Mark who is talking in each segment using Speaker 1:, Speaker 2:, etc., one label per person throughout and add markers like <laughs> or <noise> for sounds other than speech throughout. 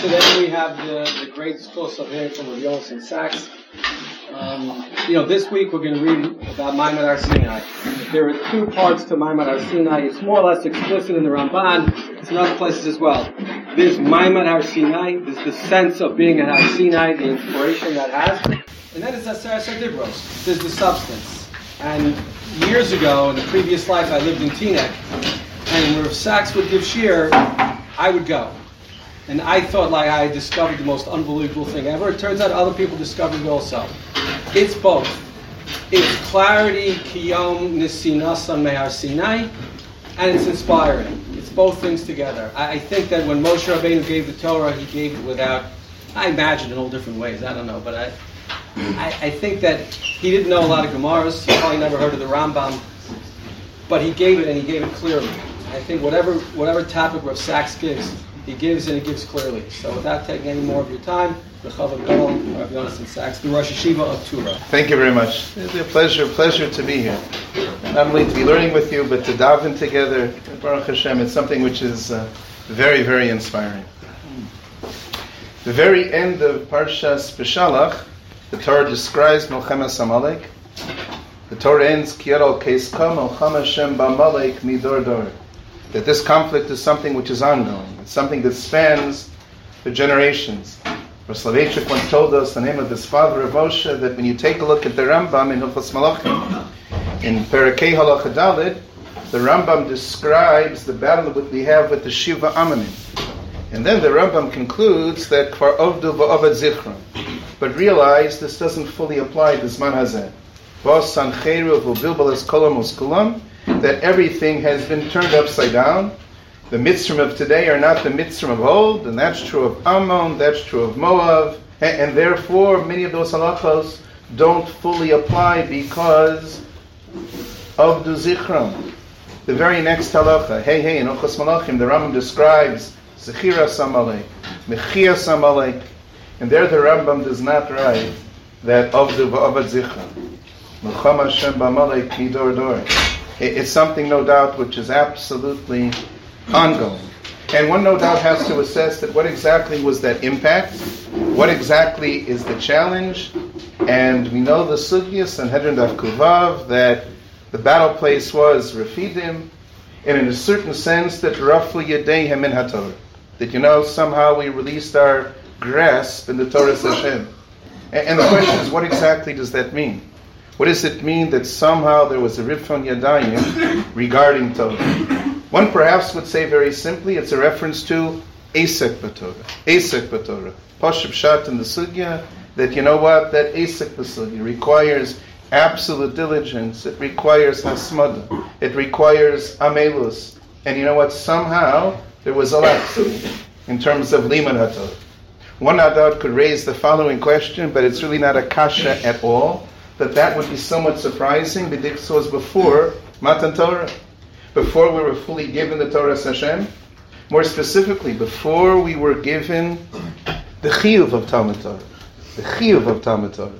Speaker 1: Today we have the, the great discourse of here from Rav and Sachs. Um, you know, this week we're going to read about Maimon Har Sinai. There are two parts to Maimon Har Sinai. It's more or less explicit in the Ramban. It's in other places as well. There's Maimon Har Sinai. There's the sense of being at Har Sinai, the inspiration that has. And then it's Aseret Dibros. There's the substance. And years ago, in the previous life, I lived in Teaneck. And where Sachs would give shir, I would go. And I thought like I discovered the most unbelievable thing ever. It turns out other people discovered it also. It's both. It's clarity, kiyom nisinasan mehar Sinai, and it's inspiring. It's both things together. I, I, think that when Moshe Rabbeinu gave the Torah, he gave it without, I imagine in all different ways, I don't know, but I, I, I think that he didn't know a lot of Gemaras. He probably never heard of the Rambam, but he gave it and he gave it clearly. I think whatever whatever topic Rav Sachs gives, he gives and he gives clearly. So without taking any more of your time, the Chavod Gadol, Rav Yonason Sachs, the Rosh Hashiva of Tura.
Speaker 2: Thank you very much. It's a pleasure, pleasure to be here. Not only to be learning with you, but to daven together. Baruch Hashem, it's something which is uh, very, very inspiring. The very end of Parshas Beshalach, the Torah describes Melchemes Amalek. The Torah ends, Kiyarol Keiska Melchem Hashem B'Amalek Midor Dor that this conflict is something which is ongoing. It's something that spans the generations. Rav Soloveitchik once told us the name of his father, Rav Moshe, that when you take a look at the Rambam in Hilchos Malachim, in Perakei Halacha Dalit, the Rambam describes the battle that we have with the Shiva Amanim. And then the Rambam concludes that Kvar Ovdu Va'avad Zichron. But realize this doesn't fully apply to Zman Hazeh. Vos Sancheru Kolam that everything has been turned upside down. The mitzvahs of today are not the mitzvahs of old, and that's true of Ammon, that's true of Moab, and, and therefore many of those halachos don't fully apply because of the zichram. The very next halacha, hey, hey, in Ochos Malachim, the Rambam describes Zechira Samalek, Mechia Samalek, and there the Rambam does not write that of the Midor Dor. It's something, no doubt, which is absolutely ongoing. And one, no doubt, has to assess that what exactly was that impact? What exactly is the challenge? And we know the Sugyas and Hedron Daf Kuvav that the battle place was Refidim, and in a certain sense that roughly Yadei Hemin HaTorah. That, you know, somehow we released our grasp in the Torah Hashem. And the question is, what exactly does that mean? What does it mean that somehow there was a Rifon Yadayim regarding Torah? One perhaps would say very simply, it's a reference to Asek Batorah. Asek Batorah. Pashab Shat in the Sugya, that you know what, that Asek Basugya requires absolute diligence, it requires Hasmada, it requires Amelus. And you know what, somehow there was a lapse in terms of Liman. One adult could raise the following question, but it's really not a kasha at all that that would be somewhat surprising. B'dikso was before Matan Torah, before we were fully given the Torah Hashem. More specifically, before we were given the chiyuv of Talmud Torah, the chiyuv of Talmud Torah.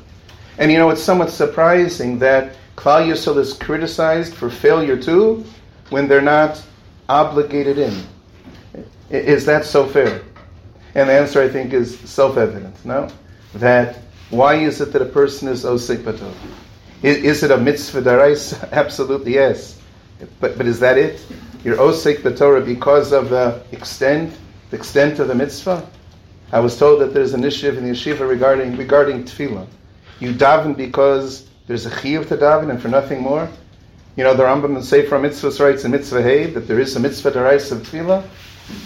Speaker 2: And you know, it's somewhat surprising that Klal Yisrael is criticized for failure too, when they're not obligated in. Is that so fair? And the answer, I think, is self-evident. No, that why is it that a person is osik? Is, is, it a mitzvah darais? <laughs> Absolutely yes. But but is that it? You're osik batorah because of the extent, the extent of the mitzvah. I was told that there's an initiative in the yeshiva regarding regarding tefillah. You daven because there's a chiyuv to daven and for nothing more. You know the Rambam and Sefer Mitzvah writes in Mitzvah Hey that there is a mitzvah darais of tefillah.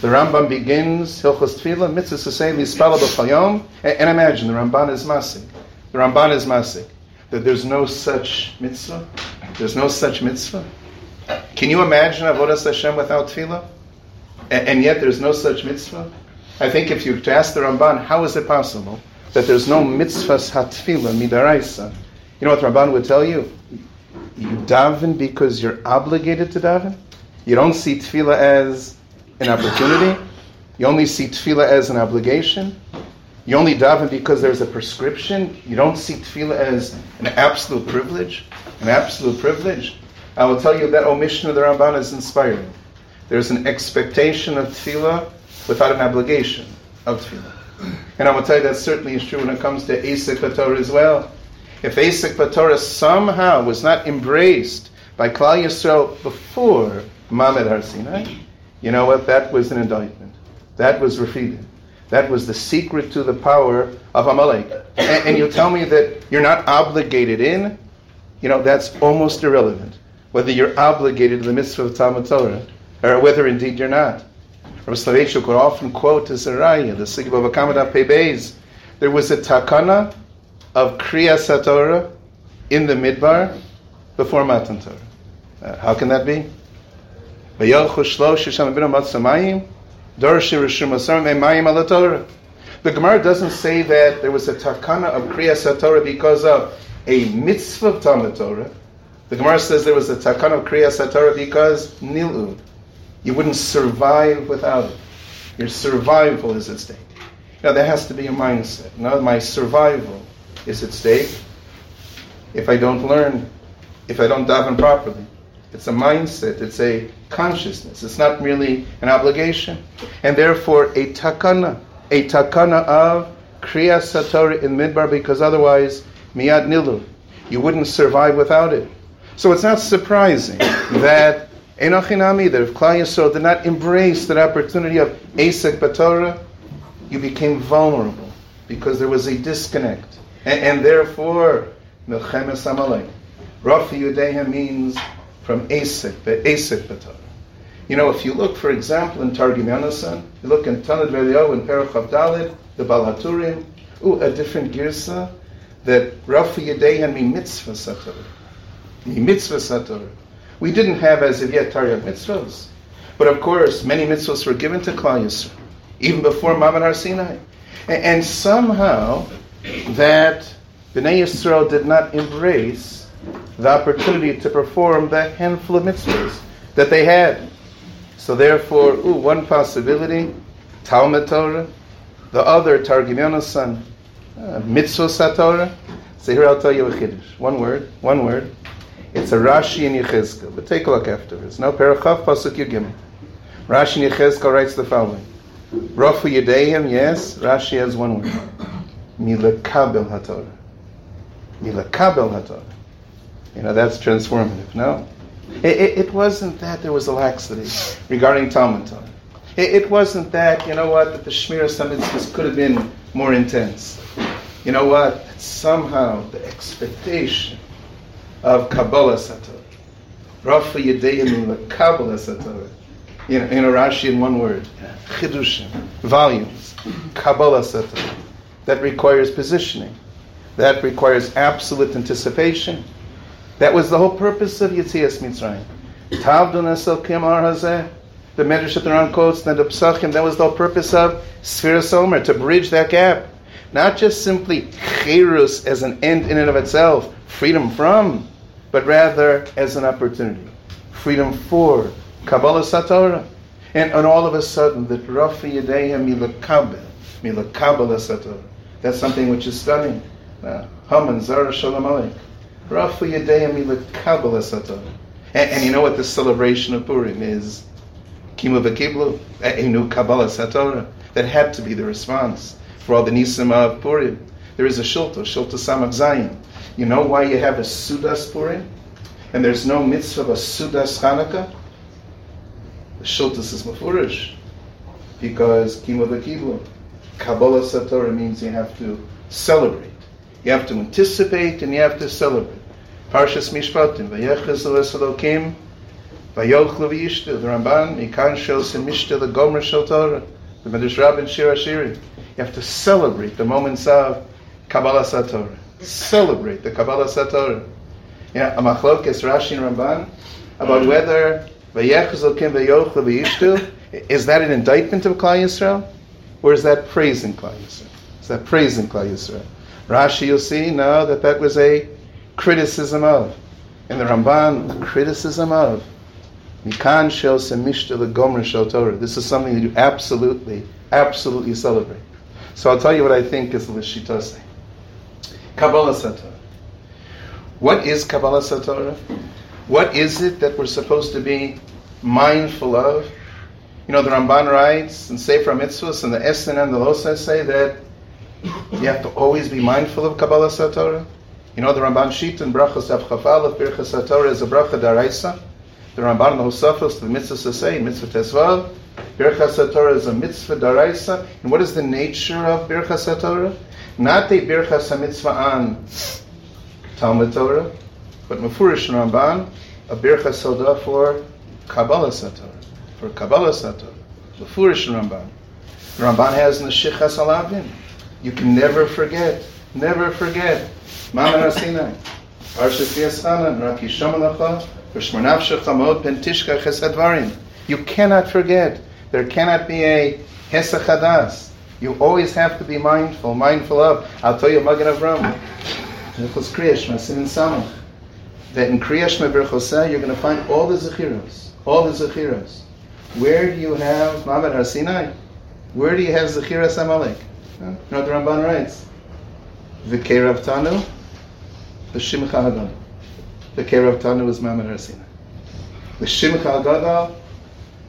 Speaker 2: The Rambam begins Hilchos Tefillah, mitzvah say Lispala b'chayom, and imagine the Ramban is masik. The Ramban is masik that there's no such mitzvah. There's no such mitzvah. Can you imagine avodas Hashem without tefillah? And, and yet there's no such mitzvah. I think if you to ask the Ramban, how is it possible that there's no mitzvahs hatfila midaraisa? You know what Ramban would tell you? You daven because you're obligated to daven. You don't see tefillah as an opportunity. You only see tefillah as an obligation. You only daven because there's a prescription. You don't see tefillah as an absolute privilege. An absolute privilege. I will tell you that omission of the Ramban is inspiring. There's an expectation of tefillah without an obligation. of tefillah. And I will tell you that certainly is true when it comes to Asik Torah as well. If Asik Torah somehow was not embraced by Klal Yisrael before Mamad Har Sinai, you know what? That was an indictment. That was refuted. That was the secret to the power of Amalek. And, and you tell me that you're not obligated in, you know, that's almost irrelevant. Whether you're obligated to the mitzvah of Talmud Torah, or whether indeed you're not. Rabbi Soloveitchik would often quote a raya, the Sigib of Akamada Pebeis, there was a takana of Kriya Satorah in the Midbar before Matan Torah. Uh, how can that be? The Gemara doesn't say that there was a takana of Kriya Satorah because of a mitzvah of Talmud Torah. The Gemara says there was a takana of Kriya Satorah because nilu. You wouldn't survive without it. Your survival is at stake. Now there has to be a mindset. Now my survival is at stake if I don't learn, if I don't daven properly. It's a mindset, it's a consciousness. It's not merely an obligation. And therefore a takana, a takana of Kriya Satorah in Midbar because otherwise Miyad Nilu. You wouldn't survive without it. So it's not surprising <coughs> that Enochinami, that if Klal Yisrael did not embrace that opportunity of Asik Batorah, you became vulnerable because there was a disconnect. And, and therefore, Milchemes Amalek. Rafi Yudeha means from Asik, the Asik. You know, if you look, for example, in Targum Yonasan, you look in Tanad Velio in Perach Dalit, the Baal HaTurim, ooh, a different girsa, that Rafi Yudeha means mitzvah satorah. Mitzvah satorah. We didn't have as of yet Taryag mitzvahs. But of course, many mitzvahs were given to Klal Yisrael, even before Mamad Har Sinai. And, and somehow, that Bnei Yisrael did not embrace the opportunity to perform the handful of mitzvahs that they had. So therefore, ooh, one possibility, Talmud Torah, the other Targum Yonasan, uh, Mitzvah Satorah. So here I'll tell you a chiddush. One word, one word. It's a Rashi in Yechezkel, but take a look afterwards. No, Parachav Pasuk Yugim. Rashi in Yechezkel writes the following. Rafu Yedeim, yes, Rashi has one word. Milakabel HaTorah. Milakabel HaTorah. You know, that's transformative, no? It, it, it, wasn't that there was a laxity regarding Talmud Torah. It, it, wasn't that, you know what, that the Shmir Samitzvahs could have been more intense. You know what? Somehow the expectation of Kabbalah Sator. Rafa Yedeyim the Kabbalah Sator. You know, in a Rashi in one word. Chidushim. Volumes. Kabbalah Sator. That requires positioning. That requires absolute anticipation. That was the whole purpose of Yitzias Mitzrayim. Tavdun esel kim hazeh. The Medrash at the quotes, and the Psachim, that was the whole purpose of Sfira Somer, to bridge that gap. Not just simply chirus as an end in and of itself, freedom from, but rather as an opportunity. Freedom for Kabbalah Satorah. And, and all of a sudden, that Rafi Yedeya Milakabel, Milakabel Satorah. That's something which is stunning. Uh, Haman Zara Shalom Aleik. Rafi Yedeya Milakabel Satorah. And, and you know what the celebration of Purim is? Kimu V'Kiblu, a new Kabbalah Satorah. That had to be the response for all the Nisim of Purim. There is a Shulta, Shulta Samach Zayin. You know why you have a Sudas Purim? And there's no mitzvah of a Sudas Hanukkah? The Shultas is Mafurish. Because Kimo Kibu, Kabbalah Satorah means you have to celebrate. You have to anticipate and you have to celebrate. Parshas Mishpatim, Vayechaz Elokim, Vayochlu V'yishtu, the Ramban, Mikan Shel Semishtu, the Gomer Shel Torah, the Medrash Rabbin Shir. You have to celebrate the moments of Kabbalah Satorah celebrate the Kabbalah Satorah. Yeah, a machlokes Rashi and Ramban about mm. whether is that an indictment of Klal Yisrael, or is that praising Klal Yisrael? Is that praising Klal Yisrael? Rashi, you'll see now that that was a criticism of, in the Ramban, the criticism of. Mikan shel semishta the gomer shel Torah. This is something that you absolutely, absolutely celebrate. So I'll tell you what I think is the Lishitase. Kabbalah Satorah. What is Kabbalah Satorah? What is it that we're supposed to be mindful of? You know, the Ramban writes and Sefer Mitzvahs and the Esten and the Losa say that you have to always be mindful of Kabbalah Satorah. You know, the Ramban Shit and Brachas Avchafal of Birchas Satorah is a bracha daraisa. The Ramban the Hosafos, the mitzvah say, mitzvah tesvav, Birchas Satorah is a mitzvah daraisa. And what is the nature of Birchas Satorah? Not a Birchas mitzvah an Talmud Torah, but Mefurish Ramban, a Birchas Soda for Kabbalah Satorah for Kabbalah Sator, the Furish Ramban. Ramban has the Alavim. You can never forget, never forget. Mama Sinai, Parshas Yaschanan, Raki Shamalacha, V'shmarnavsha Chamod Pentishka Chesadvarim. You cannot forget. There cannot be a Hesachadas. You always have to be mindful, mindful of. I'll tell you, Magen Avram, Masin Samach, that in Kriyash Meberchoseh, you're going to find all the Zechiros, all the Zechiros. Where do you have Mamad Har Sinai? Where do you have Zechiras Amalek? You know the Ramban writes? V'kerav Tanu, the Shimcha Hagadol. V'kerav Tanu is Mamad Har Sinai. The Shimcha Hagadol,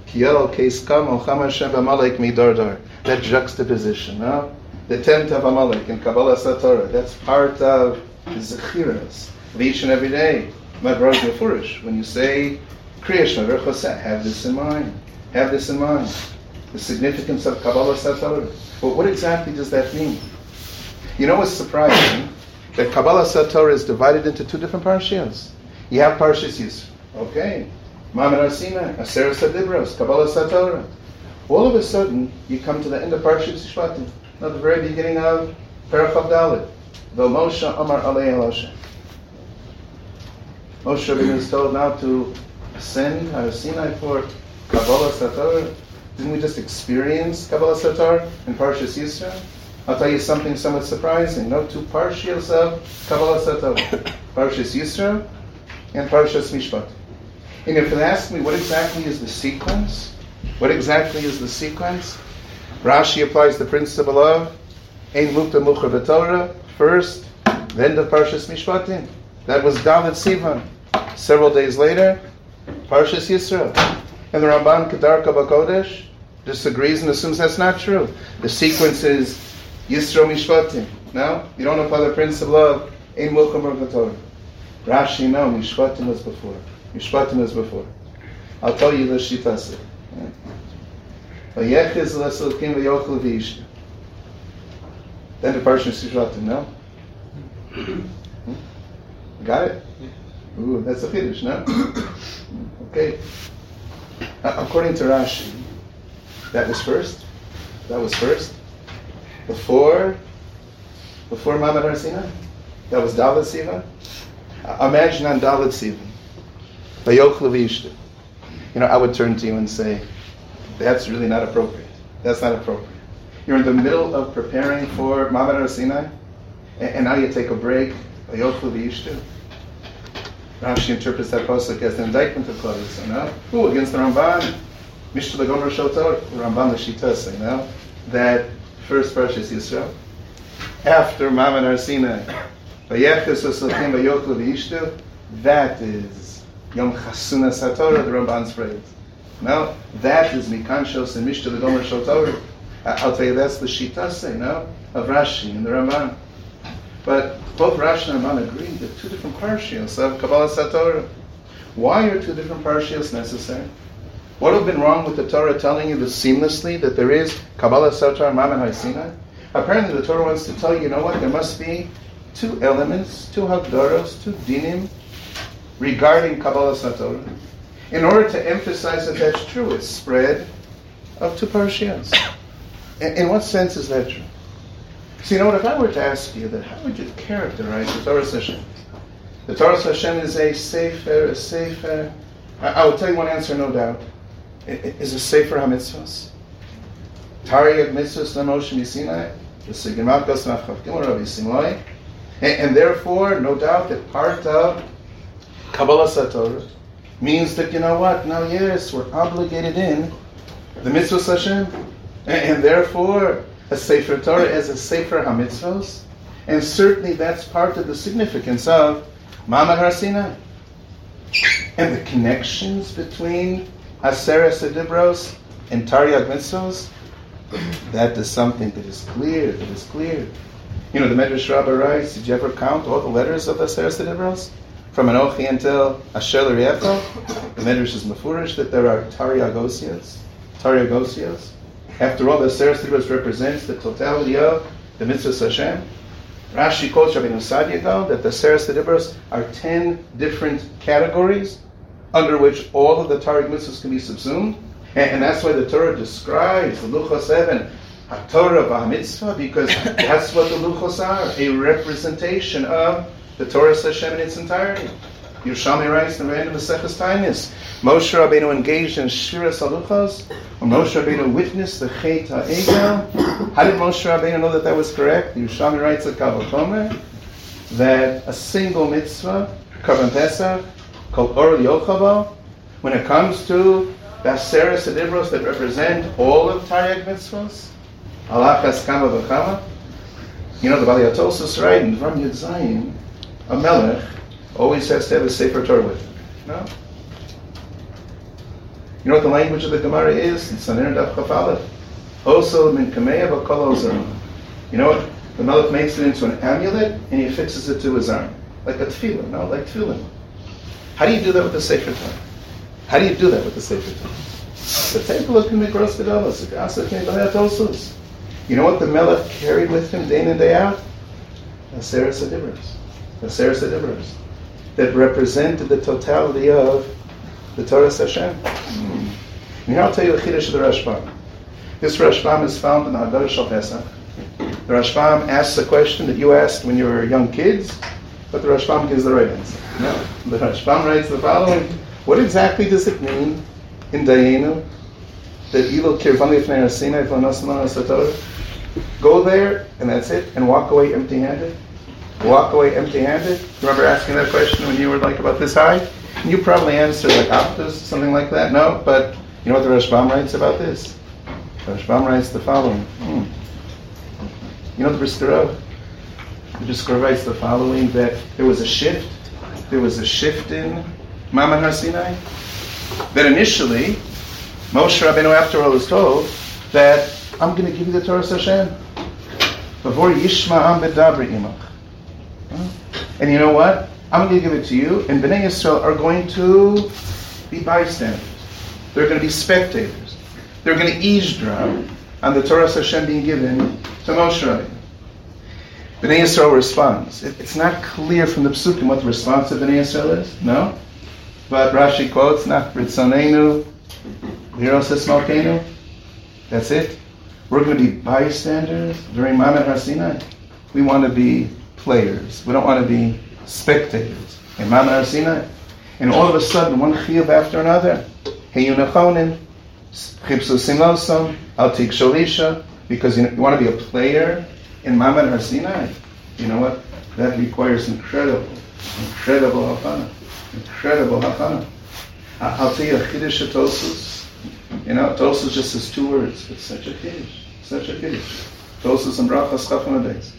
Speaker 2: Kiyel Keis Kam Ocham Hashem Amalek Midor That juxtaposition, no? The tent of Amalek in Kabbalah Satorah, that's part of the Zechiras of each and every day. Madraj Mefurish, when you say Kriyashma Verchoseh, have this in mind. Have this in mind. The significance of Kabbalah Satorah. But what exactly does that mean? You know what's surprising? That Kabbalah Satorah is divided into two different parshias. You have Parshas. Okay. Mamad Arsina, Aseret Sadibros, Kabbalah Satorah. All of a sudden, you come to the end of Parshas Mishpatim. not the very beginning of Parachav Dalit. Moshe Amar Alei. Moshe Rabbeinu is told now to ascend Har Sinai for Kabbalah Sator? Didn't we just experience Kabbalah Sator in Parshas Yisro? I'll tell you something somewhat surprising. No two parshias of Kabbalah Sator. <coughs> Parshas Yisro and Parshas Mishpat. And if you ask me what exactly is the sequence, what exactly is the sequence? Rashi applies the principle of Ein Mukta Mucha Torah first, then the Parshas Mishpatim. That was Dalit Sivan. Several days later, Parshas Yisro. And the Ramban Kedarka Bakodesh disagrees and assumes that's not true. The sequence is Yisro Mishpatim. No? You don't apply the principle of Ein Mulcham Torah. Rashi, no, Mishpatim was before. Mishpatim was before. I'll tell you the Shitase. Then the Parsha Mishpatim, no? Hmm? Got it? Ooh, that's a finish, no? Okay. Uh, according to Rashi, that was first. That was first. Before, before Mamad Arsina, that was Dalit Siva. Uh, imagine on Dalit Siva, Vayochl You know, I would turn to you and say, that's really not appropriate. That's not appropriate. You're in the middle of preparing for Mamad Arsina, and, and now you take a break. Rashi interprets that pasuk as an indictment of Klal Yisrael. No, who against the Ramban, Mishra the Gomer Ramban Shita you know, that first Parshas Yisrael, after Osakim Vayoklu V'Yishtu, that is Yom Chasuna Satorah, the Ramban's phrase. No, that is Mikanshos and Mishra the Gomer Shotor. I'll tell you, that's the Shita say, no, of Rashi and the Ramban. But both Rashi and Ramban agree that two different parshias of Kabbalah Satorah. Why are two different parshias necessary? What would have been wrong with the Torah telling you this seamlessly that there is Kabbalah Satorah Mammon Sinai? Apparently, the Torah wants to tell you, you know what? There must be two elements, two Hagdaros, two dinim regarding Kabbalah Satorah. In order to emphasize that that's true, it's spread of two parshias. In, in what sense is that true? So you know what, if I were to ask you that, how would you characterize the Torah Hashem? The Torah Hashem is a sefer, a sefer. I, I will tell you one answer, no doubt. It, it is a sefer HaMitzvahs. Tariyat mitzvahs Moshe misinai, the Rabbi. And therefore, no doubt that part of Kabbalah Satorah means that, you know what, now yes, we're obligated in the mitzvahs Hashem. And, and therefore, a Sefer Torah as a Sefer HaMitzvos, and certainly that's part of the significance of Mamad Har Sinai. And the connections between Aseret Sedibros and Taryag mitzvahs, that is something that is clear, that is clear. You know, the Medrash Rabbah writes, did you ever count all the letters of the Seres Dibros? From Anochi until Asher Riecha, the Medrash is mafurish that there are Taryagosias, Taryagosias. After all, the Seres represents the totality of the mitzvah Hashem. Rashi quotes Rabbi Saadia Gaon that the Seres Dibros are ten different categories under which all of the Taryag mitzvahs can be subsumed. And, and, that's why the Torah describes the Luchos 7, Torah mitzvah, because that's what the Luchos are, a representation of the Torah says, Hashem in its entirety. Yerushalmi writes the random Maseches Taanis, Moshe Rabbeinu engaged in Shira Saluchos, or Moshe Rabbeinu witnessed the Chet HaEgel. How did Moshe Rabbeinu know that that was correct? Yerushalmi writes at Kavachomer that a single mitzvah, Karban Pesach, called Or Yochava, when it comes to the Aseres Adibros that represent all of Taryag mitzvahs, Alachas Kama V'Chama, you know, the Bali Atosus, right, in Dvarim Yud Zayin, a melech always has to have a Sefer Torah with him. No? You know what the language of the Gemara is? It's Sanir Daf Chafalef. Also, min kameya You know what? The Melech makes it into an amulet and he fixes it to his arm. Like a tefillin, no? Like tefillin. How do you do that with the Sefer Torah? How do you do that with the Sefer Torah? The table of Mikros Gedolos, the Asa Tosus. You know what the Melech carried with him day in and day out? A Seres Adibros. A Seres Adibros that represented the totality of the Torah Hashem. Mm-hmm. And here I'll tell you the Chiddush of the Rashbam. This Rashbam is found in the Haggadah Shal Pesach. The Rashbam asks a question that you asked when you were young kids, but the Rashbam gives the right answer. No. The Rashbam writes the following. What exactly does it mean in Dayenu that Elo Kirvani Go there and that's it, and walk away empty handed? Walk away empty-handed? Remember asking that question when you were like about this high? And you probably answered like Optus, something like that. No, but you know what the Rashbam writes about this? The Rashbam writes the following. Hmm. You know the Brisker Rov? The Brisker writes the following, that there was a shift, there was a shift in Maman Har Sinai, that initially, Moshe Rabbeinu after all was told that I'm going to give you the Torah Hashem. Before Yishma Am Bedabri Imach. And you know what? I'm going to give it to you, and Bnei Yisrael are going to be bystanders. They're going to be spectators. They're going to eavesdrop on the Torah Hashem being given to Moshe. Bnei Yisrael responds. It, it's not clear from the psukim what the response of Bnei Yisrael is. No, but Rashi quotes, "Not ritzonenu, liros esmalkenu." That's it. We're going to be bystanders during Mamet Har Sinai. We want to be players. We don't want to be spectators. In Mama Sinai. And all of a sudden, one chiyuv after another. Hey, Heyunachonin, chipsu simlosam, altik sholisha, because you, know, you, want to be a player in Mama Sinai. You know what? That requires incredible, incredible hafana. Incredible hafana. I'll tell you a chiddush tosus. You know, tosus just says two words. It's such a kiddush. Such a kiddush. Tosus and brachas chafana.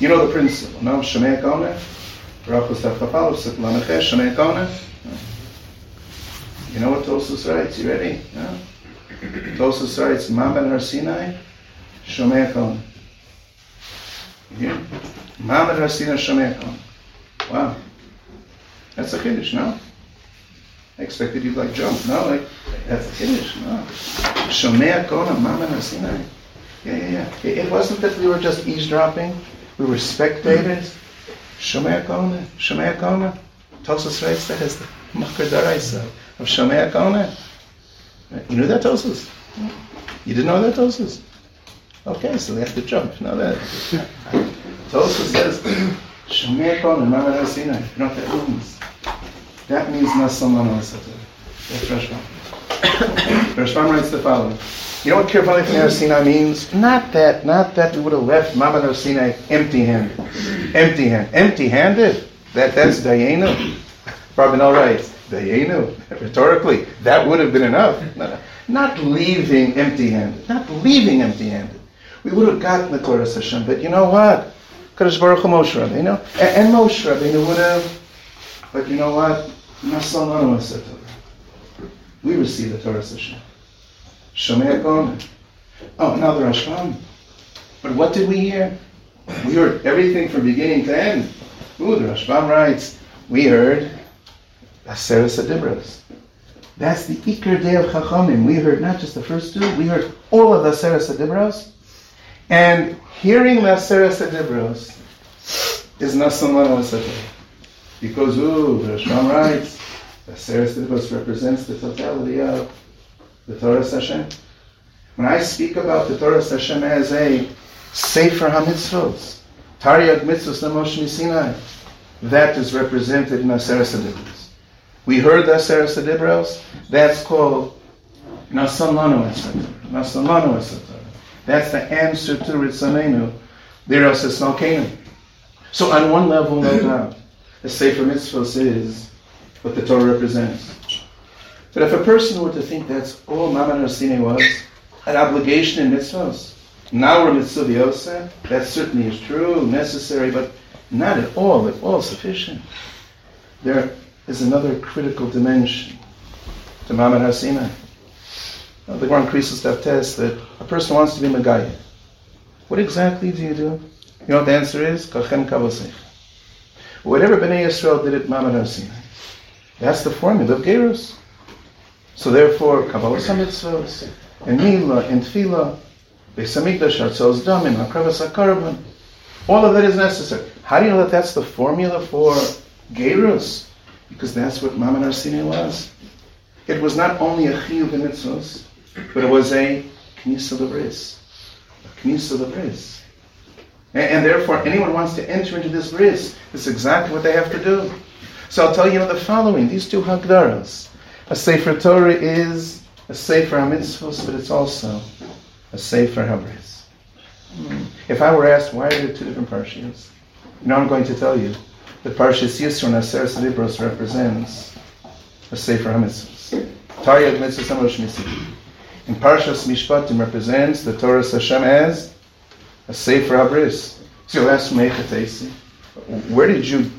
Speaker 2: You know the principle, no? Shemei Kone, Rachus Tafkapal, Lameche, Shemei Kone. You know what Tosus writes? You ready? No? Tosus writes, Mamen Har Sinai, Shemei Kone. Hear? Mamen Har Sinai, Shemei Kone. Wow. That's a Kiddush, no? I expected you'd like jump. No, like, that's a Kiddush, no. Shomea Kona, Har Sinai. Yeah, yeah, yeah. It wasn't that we were just eavesdropping. We were spectators. Shomei Kona, Shomei Kona. Tosus writes that as the Makar Daraisa of Shomei Kona. You knew that Tosus? You didn't know that Tosus? Okay, so we have to jump. Now that Tosus says Shomei Kona, Mama Sinai. You know what that means? That means Nasaman That's Rashbam. <coughs> Rashbam writes the following. You know what Kirvali Har Sinai means? Not that, not that we would have left Mamad Sinai empty-handed. Empty-handed. Empty-handed? That, that's Dayenu. Barbanel writes, Dayenu. Rhetorically, that would have been enough. Not, leaving empty-handed. Not leaving empty-handed. We would have gotten the Torah Hashem, but you know what? Kadosh Baruch Hu Moshe Rabbeinu, and, and Moshe Rabbeinu would have, but you know what? We receive the Torah Hashem. Gomer. Oh, now the Rashbam. But what did we hear? We heard everything from beginning to end. Ooh, the Rashbam writes, we heard Aseres Adibros. That's the Iker Day of Chachamim. We heard not just the first two, we heard all of the Aseres Adibros. And hearing the Aseres Adibros is Nasan Lano Because, ooh, the Rashbam writes, the Aseres Adibros represents the totality of the Torah Hashem. When I speak about the Torah Hashem as a Sefer HaMitzvot, Taryag Mitzvot Namosh Sinai, that is represented in Aseres Adibros. We heard the Adibros, that's called Nasan Lano Nasan Lano That's the answer to Ritzanenu, Diras Esnalkenu. So on one level, no doubt, the Sefer Mitzvot is what the Torah represents. But if a person were to think that's all Maman Arsine was, an obligation in mitzvahs, now we're mitzvah that certainly is true, necessary, but not at all, at all sufficient. There is another critical dimension to Maman Arsine. The increases that test that a person wants to be Megayah. What exactly do you do? You know what the answer is? Kachem kavosech. Whatever Bnei Yisrael did at Maman Arsine, that's the formula of Gerus. So therefore, Kabbalah mitzvahs, and Mila, and Tefillah, Beis Hamikdash, Damim, Hakravas HaKarban, all of that is necessary. How do you know that that's the formula for Gerus? Because that's what Maman Arsini was. It was not only a Chiyuv in mitzvahs, but it was a Knisa Lebris. A Knisa Lebris. And, and therefore, anyone wants to enter into this bris, it's exactly what they have to do. So I'll tell you the following, these two Hagdaras. A Sefer Torah is a Sefer HaMitzvos, but it's also a Sefer HaBris. Hmm. If I were asked why are there two different parshas, you know I'm going to tell you that Parshas Yisro and Aseres Libros represents a Sefer HaMitzvos. Taryag Mitzvah Samosh Misi. And Parshas Mishpatim represents the Torah Hashem as a Sefer HaBris. So you'll ask Mechatesi, where did you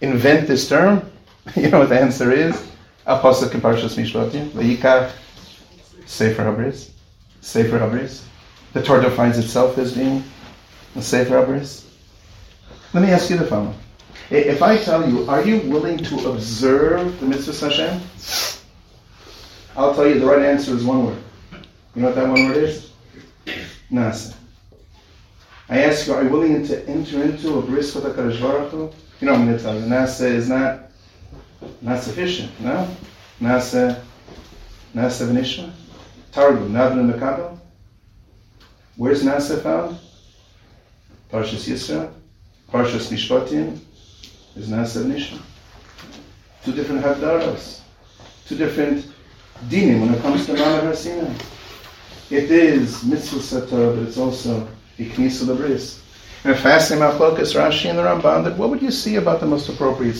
Speaker 2: invent this term? <laughs> You know what the answer is? In Parshas Mishpatim, Vayikach, Sefer Habris, Sefer Habris. The Torah defines itself as being a Sefer Habris. Let me ask you the following. If I tell you, are you willing to observe the mitzvah Hashem? I'll tell you the right answer is one word. You know what that one word is? Nasa. I ask you, are you willing to enter into a bris with a Baruch You know what I'm going to tell you. Nasa is not not sufficient, no? Nasa, Nasa Venishma? Targum, Navin Mekabel? Where's Nasa found? Parshas Yisra, Parshas Mishpatim, is Nasa Venishma. Two different Havdaras, two different dinim when it comes to Ma'amad Har It is mitzvah sator, but it's also iknisa labris. And a fascinating machlokas Rashi and the Ramban, that what would you see about the most appropriate?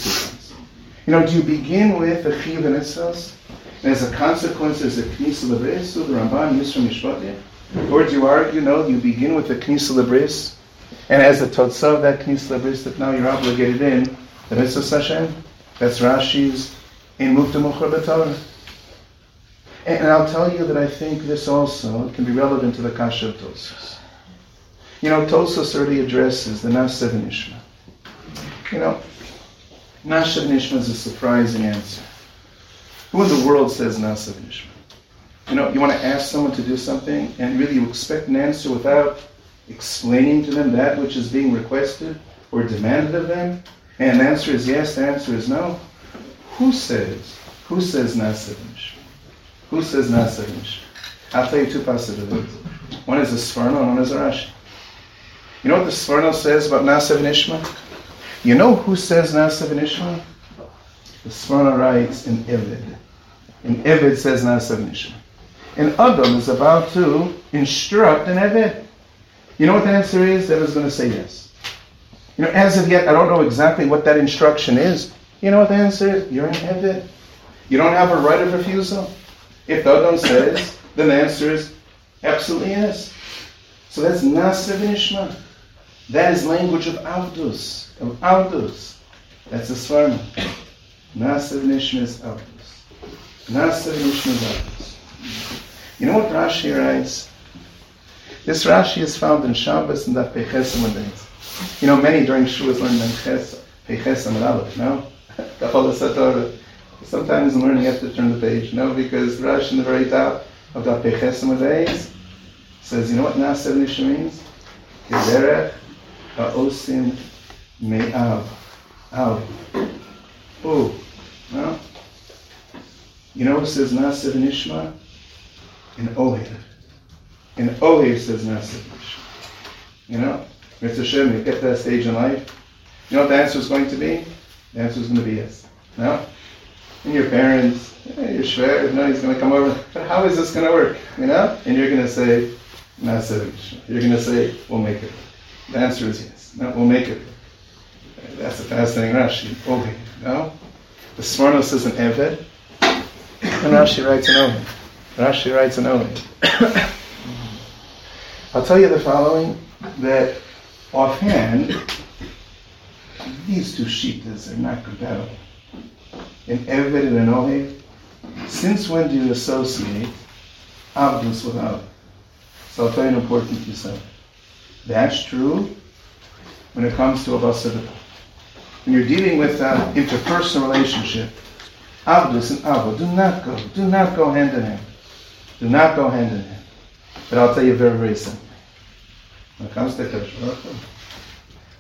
Speaker 2: You know, do you begin with the Chiv and Itzos, and as a consequence, there's a Knisa Lebris, the Ramban, Yisra Mishpatim? Or do you argue, no, you begin with the Knisa Lebris, and as a Totzav, that Knisa Lebris that now you're obligated in, the Mitzvah Hashem? That's Rashi's in Mufta Mukhar and, I'll tell you that I think this also can be relevant to the Kasha of Tosos. You know, Tosos already addresses the Nasev Ishma. You know, Nashav Nishma is a surprising answer. Who in the world says Nasav Nishma? You know, you want to ask someone to do something, and really you expect an answer without explaining to them that which is being requested or demanded of them, and the answer is yes, the answer is no. Who says? Who says Nasav Nishma? Who says Nasav Nishma? I'll tell you two possibilities. One is a Sforno and one is a Rashi. You know what the Sforno says about Nasav Nishma? You know who says Nasa v'nishma? The Sforno writes in Evid. And Evid says Nasa v'nishma. And Adam is about to instruct an Evid. You know what the answer is? Evid's going to say yes. You know, as of yet, I don't know exactly what that instruction is. You know what the answer is? You're an Evid. You don't have a right of refusal. If the Adam says, then the answer is absolutely yes. So that's Nasa v'nishma. That is language of Avdus of Avdus. That's the Svarma. Nasav Nishmas Avdus. Nasav Nishmas Avdus. You know what Rashi writes? This Rashi is found in Shabbos and that Peches days. You know, many during Shavuos learn Peches Peches Aleph, no? <laughs> Sometimes in learning you have to turn the page, no? Because Rashi in the very top of that Peches days says, you know what Nasev Nisha means? Kederech Ha'osim Me'av. Av. Oh, no? Oh, you know says Nishma? In Ohev. In Ohev says Nasev Nishma. You know? Mr. Hashem, you get that stage in life. You know what the answer is going to be? The answer is going to be yes. No? And your parents, hey, you're sure, no, he's going to come over. But how is this going to work? You know? And you're going to say, Nasev Nishma. You're going to say, we'll make it. The answer is yes. No, we'll make it. That's a fascinating Rashi. Ohev. No? The Sforno says an Eved. And Rashi writes an Ohev. Rashi writes an Ohev. <coughs> I'll tell you the following, that offhand, these two shitas are not compatible. In Eved and an Ohev, since when do you associate Abdus with Av? So I'll tell you an important piece of That's true when it comes to a Basada. When you're dealing with an interpersonal relationship, Abdus and Avo do not go, do not go hand in hand. Do not go hand in hand. But I'll tell you very, very simply. When it comes to Baruch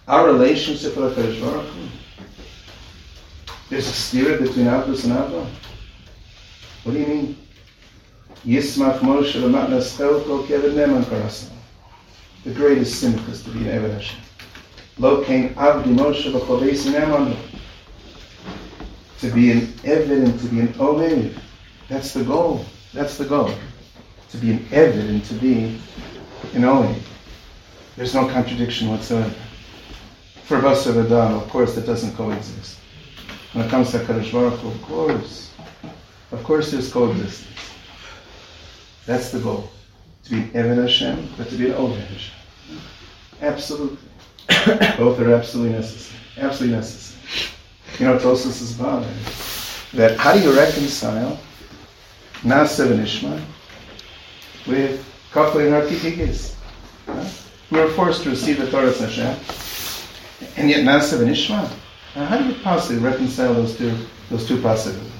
Speaker 2: our relationship with Hu, there's a steer between Abdus and Avo. What do you mean? Yismach Moshe l'matnas chelko kevin neman karasam. The greatest sin is to be an Eved Hashem. Lo kain avdi Moshe neman to be an Evid and to be an Ohev. That's the goal. That's the goal. To be an Evid and to be an Ohev. There's no contradiction whatsoever. For Basar Adam, of course, that doesn't coexist. When it comes to Kadosh Baruch Hu, of course, of course there's coexistence. That's the goal. To be an Evid Hashem, but to be an Ohev Hashem. Absolutely. <coughs> Both are absolutely necessary. Absolutely necessary. You know, Tosus is about that how do you reconcile Nasev and Ishma with Kafle and Arkikigis? Huh? We were forced to receive the Torah Hashem, and yet Nasev and Ishma. Now, how do you possibly reconcile those two those two possibilities?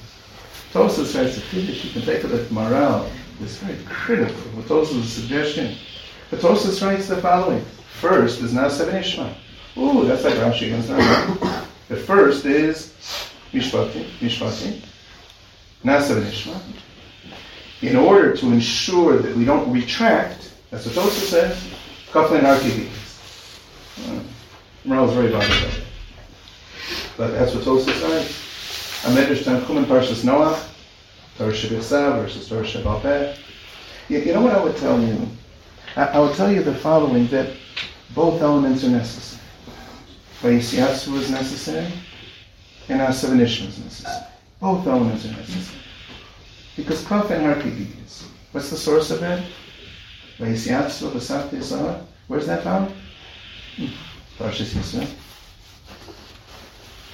Speaker 2: Tosus writes a Kiddush. You can take a look at morale. It's very critical. What Tosus' suggestion. But Tosus writes the following: First is Nasev and Ishma. Ooh, that's like Rashi against Ramban. The first is Mishpati, Mishpati, Nasa Nishma. In order to ensure that we don't retract, that's what Tosa says, Kaflin Arkivis. Hmm. Morale is very bothered by that. But that's what Tosa says. A Medrash Tanchum and Parshas Noah, Torah versus Torah you, you know what I would tell you? I, I would tell you the following, that both elements are necessary. Vayisiatsu is necessary, and Asavanishma is necessary. Both elements are necessary. Because Kaf and Harkigi is. What's the source of it? Vayisiatsu, Vasakti, Sahar. Where's that found? Hmm. Parshas Yisrael.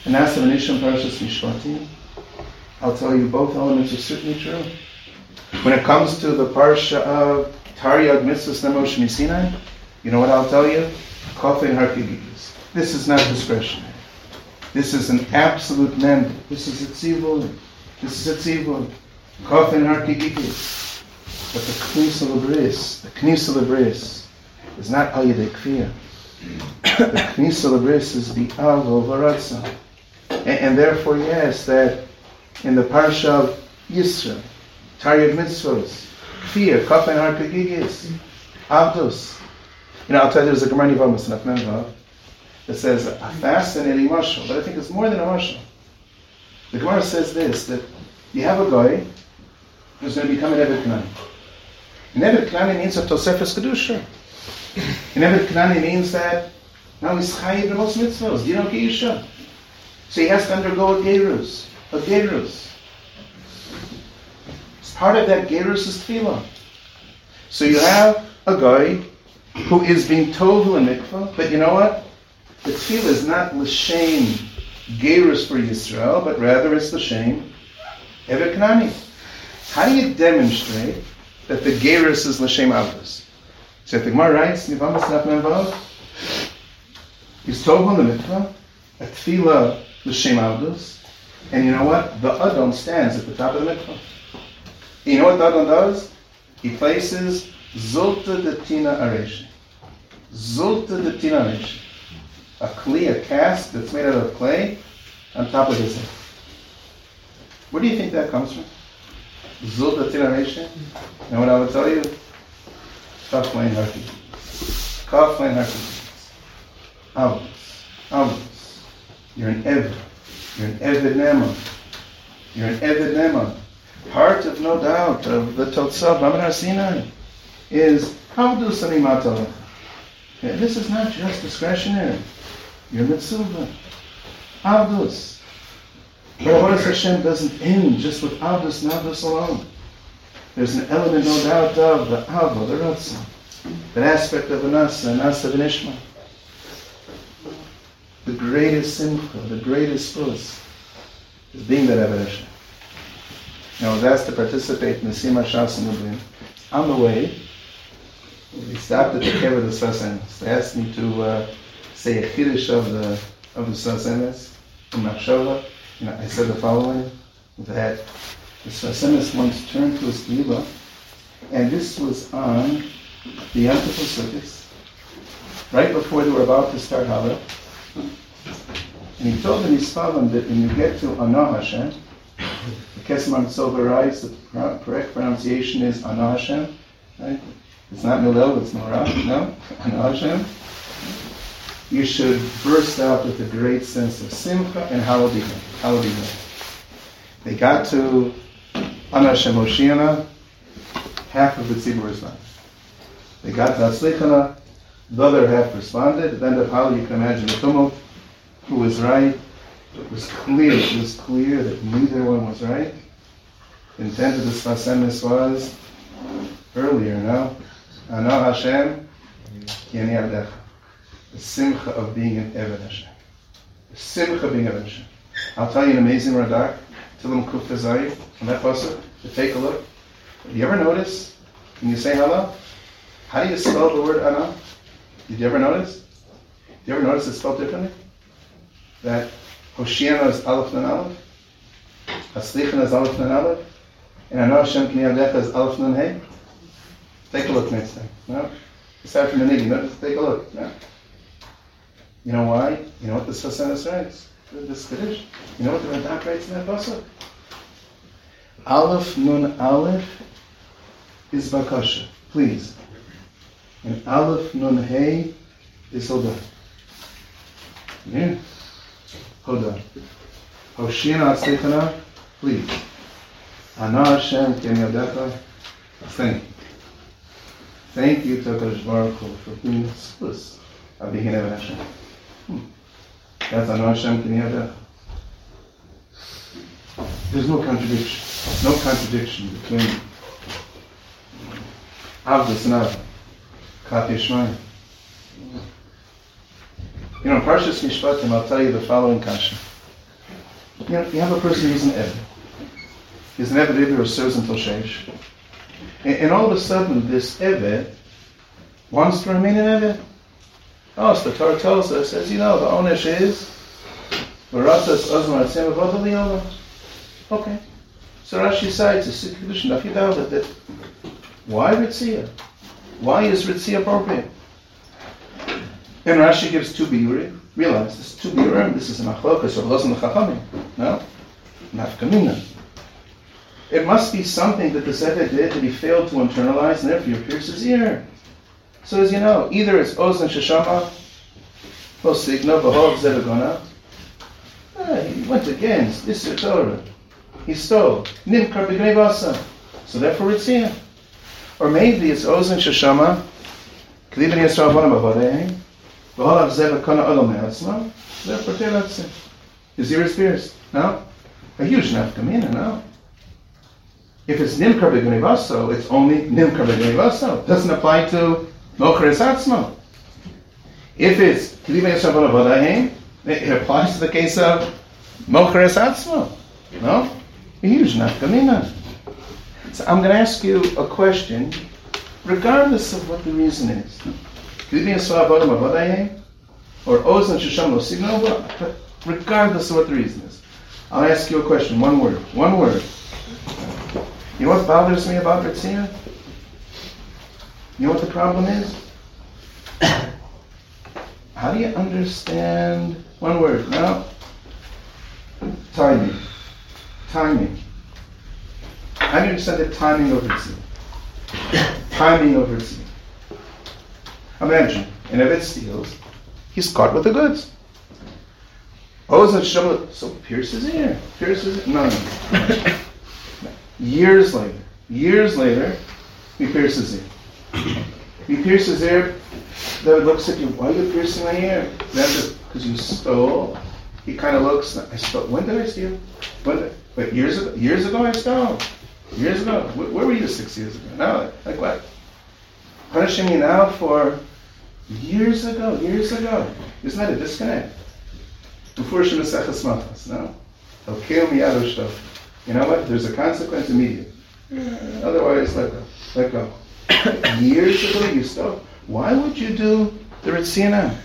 Speaker 2: And Asavanishma, Parshas Mishpati. I'll tell you, both elements are certainly true. When it comes to the Parsha of Taryag Mitzvahs Nemosh Misinai, you know what I'll tell you? Kaf and Harkigi this is not discretionary. This is an absolute mandate. This is a tzivul. This is a tzivul. Kofin harkigikis. But the knisa lebris, the knisa lebris, is not al yedei. The knisa lebris is the avo varatza. And, and therefore, yes, that in the parsha of Yisra, Taryag mitzvos, kfir, kofin harkigikis, avdos. You know, I'll tell you, there's a Gemara Nivamas in Afmenvav that says a fascinating mashal, but I think it's more than a mashal. The Gemara says this, that you have a guy who's going to become an Evet Knani. An Evet Knani means a Tosefes Kedusha. An Evet Knani means that now he's chayiv in most mitzvahs, you know, Kiisha. So he has to undergo a a gerus. It's part of that gerus is tefillah. So you have a guy who is being tovu in mikvah, but you know what? The tefillah is not l'shem gerus for Yisrael, but rather it's l'shem Evet Kanani. How do you demonstrate that the Geras is L'Shem Avos. So the Gemara writes, Nivamas Nafnavav, he's on the mikvah, a tefillah L'Shem Avos, and you know what? The Adon stands at the top of the mikvah. You know what the Adon does? He places Zulta de Tina Aresh. Zulta de Tina Aresh. A clay, a cast that's made out of clay on top of his head. Where do you think that comes from? Zulta Tina Aresh? Know what I would tell you? Lane Harki. Kaf Lane Harki. Avos. Avos. You're an Ev. You're an Evid Nema. You're an Evid Nema. Part of, no doubt, of the Totzah, Bamar Sinai, is do Sanimatala? Yeah, this is not just discretionary. You're mitzvah. Avdus. But Avodah Hashem doesn't end just with Avdus and Avdus alone. There's an element, no doubt, of the Ava, the Ratzah, that aspect of Anasa, Anasa Vinishma. The greatest simcha, the greatest buzz, is being that Avodah Hashem. I was asked to participate in the Sima Shas. On the way, we stopped at the cave of the Sasenes. They asked me to uh, say a chiddush of the of the Sasenes in Machshava. You know, I said the following: that the Sasenes once turned to his Gila, and this was on the Yom right before they were about to start Halah. And he told the Nispalim that when you get to Anah the Chasam Sofer writes, the correct pronunciation is Anah right? It's not Milel, it's Nora, no? Anah. You should burst out with a great sense of simcha and hallelujah. They got to Anah Hashem half of the tzibur responded. They got to Aslichana, the other half responded. Then the Hal, you can imagine the tumult. Who was right? It was clear, it was clear that neither one was right. The intent of this Fasemis was earlier, no? Ana Hashem, Yeni Abdecha. The simcha of being an Eved Hashem. The simcha of being Eved Hashem. I'll tell you an amazing Radak, Tilim Kuf Tezayim, on that pasuk, to take a look. Have you ever notice, when you say hello, how do you spell the word Ana? Did you ever notice? Did you ever notice it's spelled differently? That Hoshiana is Aleph Nun Aleph. Haslichana is Aleph Nun Aleph. And Anah Hashem K'nei is Aleph Nun Hey. Take a look next time. No? Aside from the niggy, no? Just take a look. No? You know why? You know what the Sasanas writes? This Kaddish. You know what the Radak writes in that pasuk? Aleph Nun Aleph is Bakasha. Please. And Aleph Nun Hey is Hoda. Yeah. Hoda. Hoshina Aslichana, please. Ana Hashem Ken Yadecha, thank you. Thank you to Kadosh Baruch for being spus of being Eved Hashem. Hmm. That's Ana Hashem Ken Yadecha. There's no contradiction. No contradiction between Avdus and Av. You know, Parshas Mishpatim, I'll tell you the following kasha. You know, you have a person who's an Eved. He's an Eved Rebbe who serves until Sheish. And, and, all of a sudden, this Eved wants to remain an Eved. Oh, so the Torah tells us, as you know, the Onish is Varatas Azmar Atzim Okay. So Rashi cites a situation of that why Ritzia? Why is Ritzia appropriate? And Rashi gives two biurim. Realize this is two biurim. This is an achlokas of Lozan Chachamim. No, nafkamina. It must be something that the Zeved did that he failed to internalize, and therefore pierces his ear. So as you know, either it's Oz and Shashama, Signa, Bahov Zevagona. Ah, he went against this Torah. He stole. Nimkar b'gnei So therefore it's here. Or maybe it's Oz and Shashama, Kliben Yisrael Bonam Avodeh, V'holav Zeva Kona Olam Me'atzma, therefore Telatze. His ear is pierced. No? A huge nafkamina, no? If it's Nimkar b'gnei it's only Nimkar b'gnei Doesn't apply to Mocher Atzma. If it's Kliben Yisrael Bonam Avodeh, it applies to the case of Mocher Atzma. No? A huge nafkamina. So I'm going to ask you a question, regardless of what the reason is. Or regardless of what the reason is. I'll ask you a question, one word. One word. You know what bothers me about Ritzina? You know what the problem is? How do you understand one word? Now, timing. Timing. How do you understand the timing of Ritzina? timing of Ritzina. Imagine, and if it steals, he's caught with the goods. Oh, so pierce his ear. Pierce his ear. No, no. Years later, years later, he pierces his ear. He pierces ear. David looks at you. Why are you piercing my ear? That's because you stole. He kind of looks. I stole. When did I steal? When? Did, wait, years ago. Years ago, I stole. Years ago. Where, were you six years ago? No, like what? Punishing me now for years ago. Years ago. Isn't that a disconnect? Before Shemaseches Machas. No. He'll kill me out of stuff. You know what? There's a consequence immediate. Mm. Otherwise, let go. Let go. <coughs> Years ago, you stopped. Why would you do the Ritzina?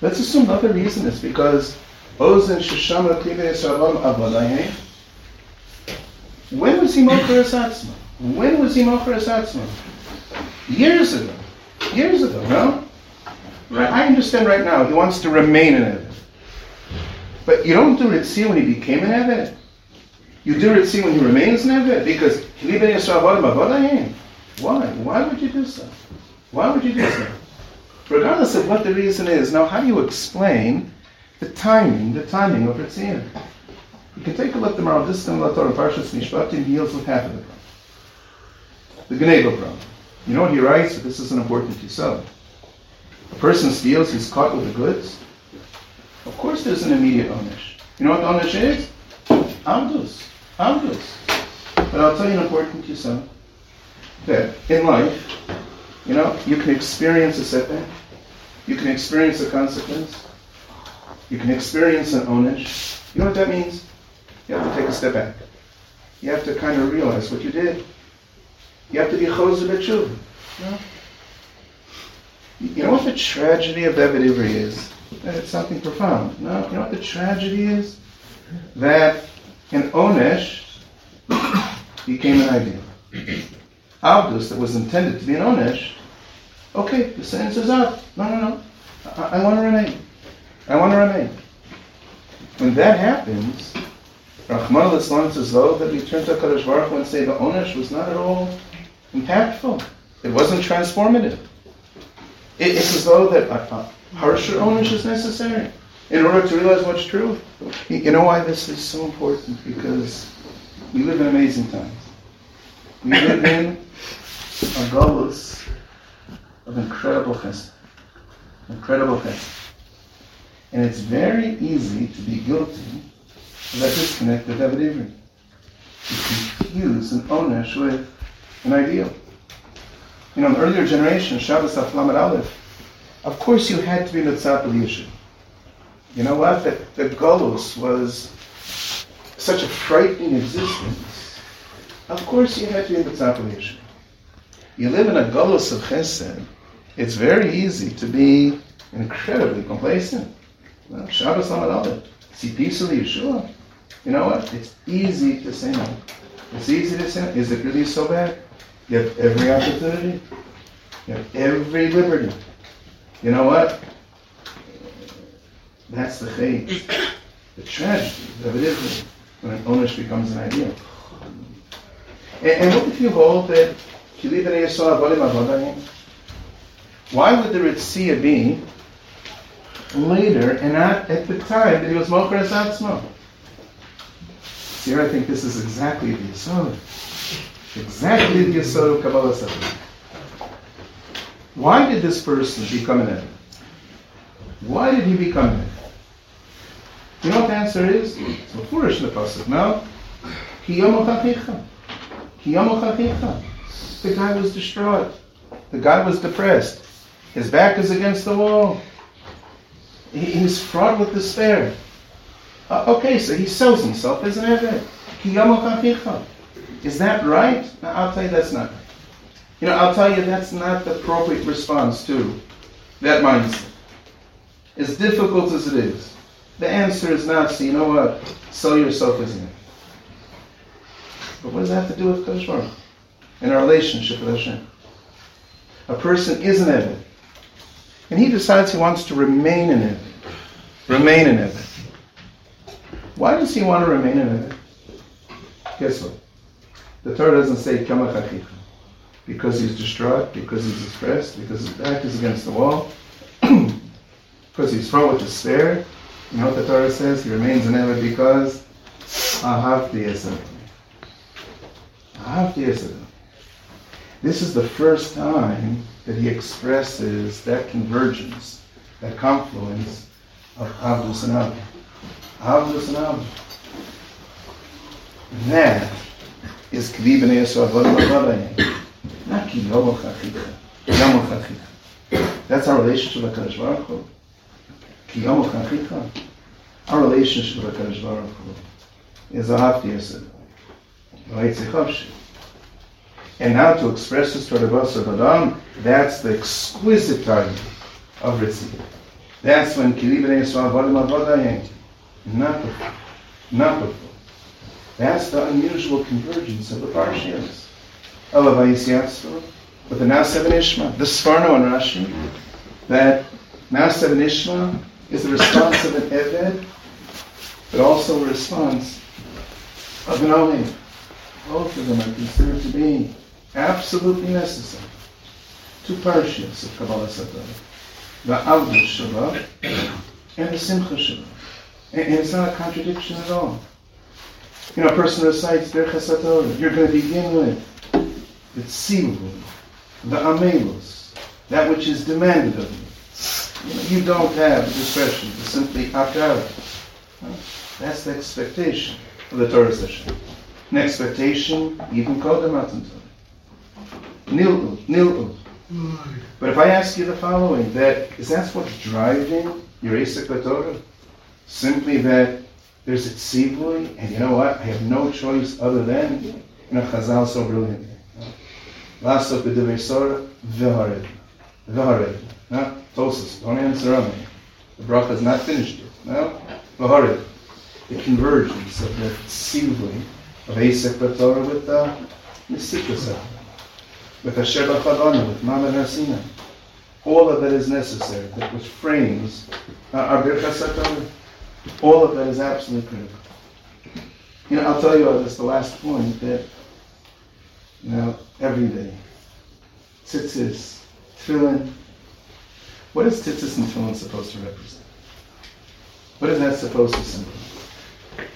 Speaker 2: Let's assume another reason is because Ozen Shishama Avalahe. When was he Mocher Asatzma? When was he Mocher Asatzma? Years ago. Years ago, no? Right. I understand right now he wants to remain an Eved. But you don't do Ritzia when he became an Eved. You do it, see, when he remains never, because why? Why would you do so? Why would you do so? Regardless of what the reason is, now how do you explain the timing, the timing of Ritziyah? You can take a look tomorrow, this is in Torah Parshas Mishpatim deals with half of the problem. The Gneva problem. You know what he writes? This is an important yisod. A person steals, he's caught with the goods. Of course there's an immediate onish. You know what the onish is? Amdus. Obvious. But I'll tell you an important lesson that in life, you know, you can experience a setback, you can experience a consequence, you can experience an onish. You know what that means? You have to take a step back. You have to kind of realize what you did. You have to be choser b'tshuva. You know? What the tragedy of Eved Ivri is? That it's something profound. No, you know what the tragedy is? That and Onesh <coughs> became an ideal. Abdus, that was intended to be an Onesh, okay, the sentence is up. No, no, no. I, I want to remain. I want to remain. When that happens, Rahman al-Islam says, though, that we turn to Kadosh Baruch Hu and say the Onesh was not at all impactful. It wasn't transformative. It, it's as though that a harsher Onesh is necessary in order to realize what's true. You know why this is so important? Because we live in amazing times. We live in a galus of incredible chesed. Incredible chesed. And it's very easy to be guilty of that disconnect with David Ivri. To confuse an onesh with an ideal. You know, in earlier generation, Shabbos Aflamet Aleph, of course you had to be Mitzvah Yeshu. You know what? That, that Golos was such a frightening existence. Of course, you had to be the tzapelish. You live in a Golos of Chesed. It's very easy to be incredibly complacent. Well, Shabbos Lamadallah. See peacefully Yeshua. You know what? It's easy to say no. It's easy to say no. Is it really so bad? You have every opportunity. You have every liberty. You know what? That's the fate, the tragedy of it is when an ownership becomes an idea. And, and what if you hold that why would the Ritzia be later and not at the time that he was Mocher Asatzmo? Here I think this is exactly the Yisod. Exactly the Yisod of Kabbalah Sefer. Why did this person become an Ed? Why did he become an Ed? You know what the answer is? It's foolish in the pasuk. No. The guy was distraught. The guy was depressed. His back is against the wall. He, he's fraught with despair. Uh, okay, so he sells himself as an Eved. Is that right? I'll tell you that's not. You know, I'll tell you that's not the appropriate response to that mindset. As difficult as it is, the answer is not, so you know what, sell yourself as an Eved. But what does that have to do with Kodesh and our relationship with Hashem? A person is an Eved. And he decides he wants to remain an Eved. Remain an Eved. Why does he want to remain in it? Guess what? The Torah doesn't say Kama because he's distraught, because he's distressed, because his back is against the wall, <clears throat> because he's fraught with despair. You know what the Torah says? He remains in it because Ahavti Esad. Ahavti Esad. This is the first time that he expresses that convergence, that confluence of Avdus and Avdus. And. That is Kli B'nei Yisrael not Ki Yomo Chachita. Yomo Chachita. That's our relationship with HaKadosh Baruch Hu. Ki Chachita. Our relationship with HaKadosh Baruch Hu is Ahavti Yisrael. V'aytzichavshi. And now to express this to the boss of Adam, that's the exquisite time of Ritzi. That's when Kili B'nei Yisrael Vadim Avodayim. Not before. That's the unusual convergence of the Parshias. Avayis with the Nasev and Ishma. The Sforno and Rashi, that Nasev and Ishma is the response of an Eved, but also a response of an Olim. Both of them are considered to be absolutely necessary. Two parshias of Kabbalah Satara. The Avdus Shabbat and the Simcha Shabbat. And it's not a contradiction at all. You know, a person recites Derech You're going to begin with the Tzilvum, the Amelus, that which is demanded of you. You, don't have the discretion to simply opt out. That's the expectation of the Torah session. An expectation, even Kodem Nil, nil. But if I ask you the following, that is that what's driving your Isaac Torah? Simply that there's a tzivui, and you know what? I have no choice other than, you know, Chazal so brilliant. Lasok b'divei Sora, v'hared. V'hared. No? Tosus, don't answer on me. The bracha is not finished yet. No? V'hared. The convergence of the tzivui of Asek Torah with the uh, with Asher B'chadona, with Mamad Hasina. All of that is necessary, that which frames uh, our Birchas all of that is absolutely critical. You know, I'll tell you this, the last point, that, you know, every day, tzitzis, tefillin, what is tzitzis and tefillin supposed to represent? What is that supposed to symbolize?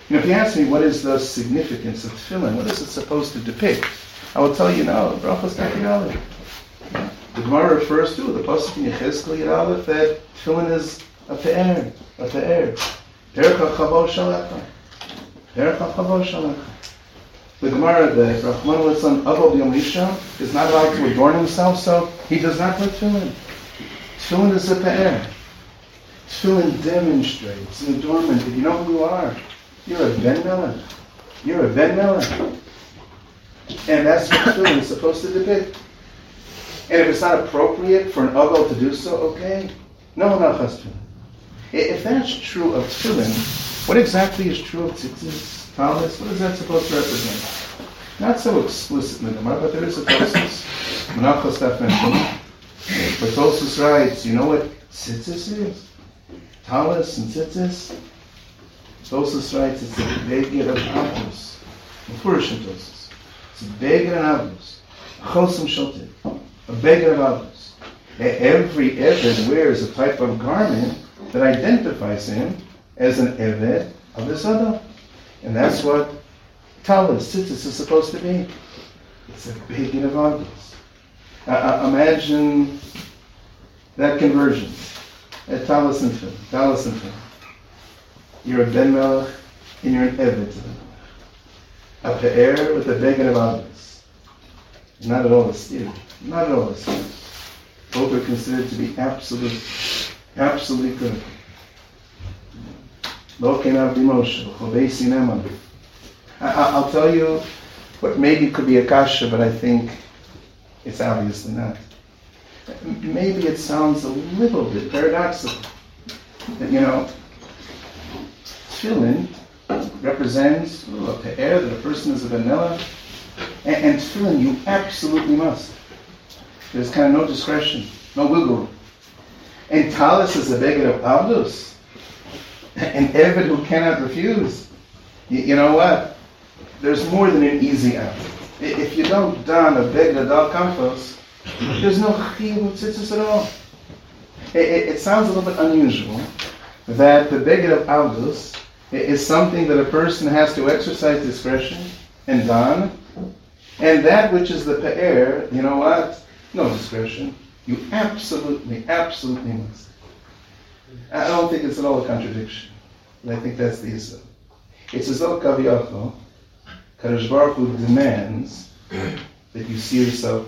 Speaker 2: You know, if you ask me what is the significance of tefillin, what is it supposed to depict? I will tell you now, brachos kakigali. The Gemara refers to the pasuk in Yechezkel that tefillin is a pe'er, a pe'er. Derech HaChavos Shalecha. Derech HaChavos Shalecha. The Gemara, the Rahman Litzlan Abel Yom is not allowed to adorn himself, so he does not put tefillin. Tefillin is a pe'er. Tefillin demonstrates an adornment that you know who you are. You're a Ben Melech. You're a Ben Melech. And that's what tefillin is supposed to depict. And if it's not appropriate for an Abel to do so, okay. No one else has to. If that's true of tefillin, what exactly is true of tzitzis, talis? What is that supposed to represent? Not so explicit in the Gemara, but there is a Tosus. <coughs> Menachos Daf mentioned. But Tosus writes, you know what tzitzis is? Talis and tzitzis? Tosus writes, it's a beged of avos. Mefurish Tosus. It's a beged of avos. Chosim shotin. A beged of avos. Every Eved wears a type of garment that identifies him as an Eved of this Adam. And that's what Talis, Tzitzis is supposed to be. It's a big innovativeness. Uh, uh, imagine that conversion at Talis and. Talis and. You're a Ben Melech and you're an Eved to. A Pe'er with a Begin of. Not at all a steer. Not at all a steer. Both are considered to be absolute Absolutely critical. Lo kenav b'moshe, chovei sineman. I'll tell you what maybe could be a kasha, but I think it's obviously not. Maybe it sounds a little bit paradoxical. That, you know, tefillin represents oh, the air that a person is a vanilla, and, and tefillin you absolutely must. There's kind of no discretion, no wiggle room. And talis is a beggar of avdus, an Evid who cannot refuse. You, you, know what? There's more than an easy out. If you don't don a beggar dal campos, there's no chiyuv tzitzis at all. It, it, it, sounds a little bit unusual that the beggar of avdus is something that a person has to exercise discretion and don, and that which is the pe'er, you know what? No discretion. You absolutely, absolutely must. I don't think it's at all a contradiction. And I think that's the issue. It's as though Kaviyachal, Kadosh Baruch Hu demands that you see yourself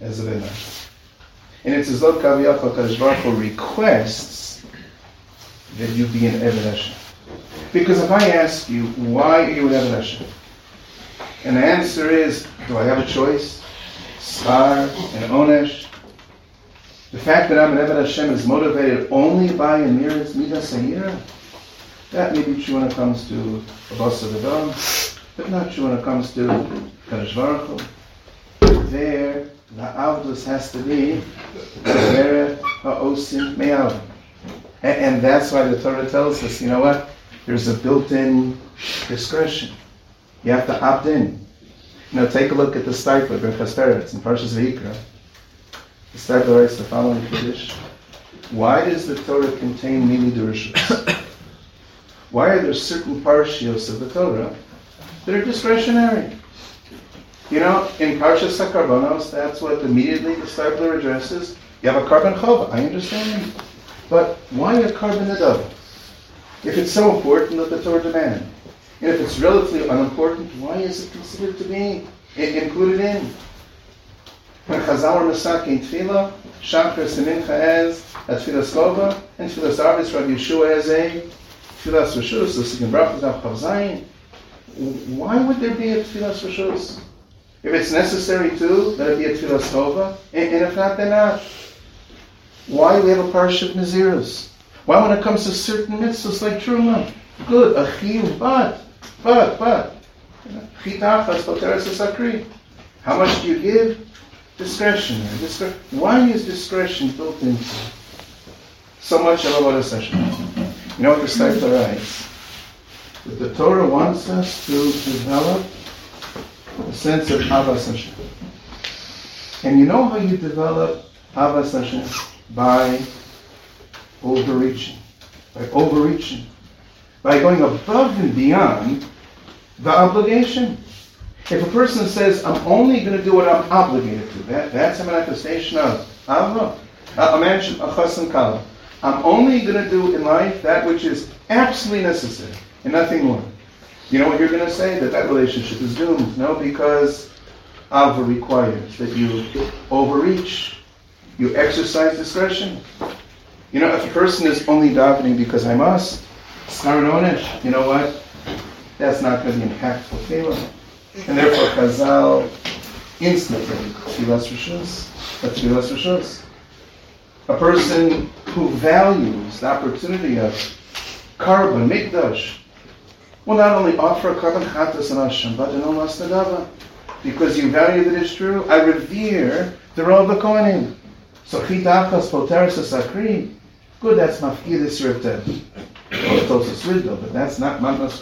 Speaker 2: as a Vena. And it's as though Kaviyachal, Kadosh Baruch Hu requests that you be an Eved. Because if I ask you, why are you an Eved? And the answer is, do I have a choice? Star and Onesh. The fact that I'm an Eved Hashem is motivated only by a Miras Midas Sayira. That may be true when it comes to Abbas Adam, but not true when it comes to Kadosh Baruch There, the Avdus has to be Ha'osim Me'avim. And that's why the Torah tells us, you know what? There's a built-in discretion. You have to opt in. You know, take a look at the Steipler, Birchas Peretz, in Parshas Vayikra. Writes the following Kaddish. Why does the Torah contain many Durishos? <coughs> Why are there certain parshios of the Torah that are discretionary? You know, in Parshas Sakarbonos, that's what immediately the Steipler addresses. You have a korban chova, I understand. But why a korban adov? If it's so important that the Torah demand, and if it's relatively unimportant, why is it considered to be included in? When Chazal Tefillah, as a Tefillah Slova, and Tefillah Sarvis Yeshua as a Tfilas Rishus, the Why would there be a Tfilas Rishus? If it's necessary to, let it be a Tfilas Tova, and, and if not, then not. Why do we have a parsha of Nazirus? Why when it comes to certain mitzvahs like Truma? Good, a chiyuv, but, but, but. Chitachas, poteres sakri. How much do you give? Discretionary. Discre- Why is discretion built into so much of a session? You know what the Steipler writes? That the Torah wants us to develop a sense of Ahavas Hashem. And you know how you develop Ahavas Hashem? By overreaching. By overreaching. By going above and beyond the obligation. If a person says, I'm only going to do what I'm obligated to, that, that's a manifestation of Ava. A man kala. I'm only going to do in life that which is absolutely necessary and nothing more. You know what you're going to say? That that relationship is doomed. No, because Ava requires that you overreach, you exercise discretion. You know, if a person is only davening because I must, you know what? That's not going to be impactful feeling. And therefore, Chazal instantly, Tfilas Rishus, Tfilas Rishus. A person who values the opportunity of korban, mikdash, will not only offer a korban chatas and Hashem, but almost nadava. Because you value that it's true, I revere the role of the Kohanim. So chitachas poteris sakri, good, that's mafkidis. Well, but that's not manas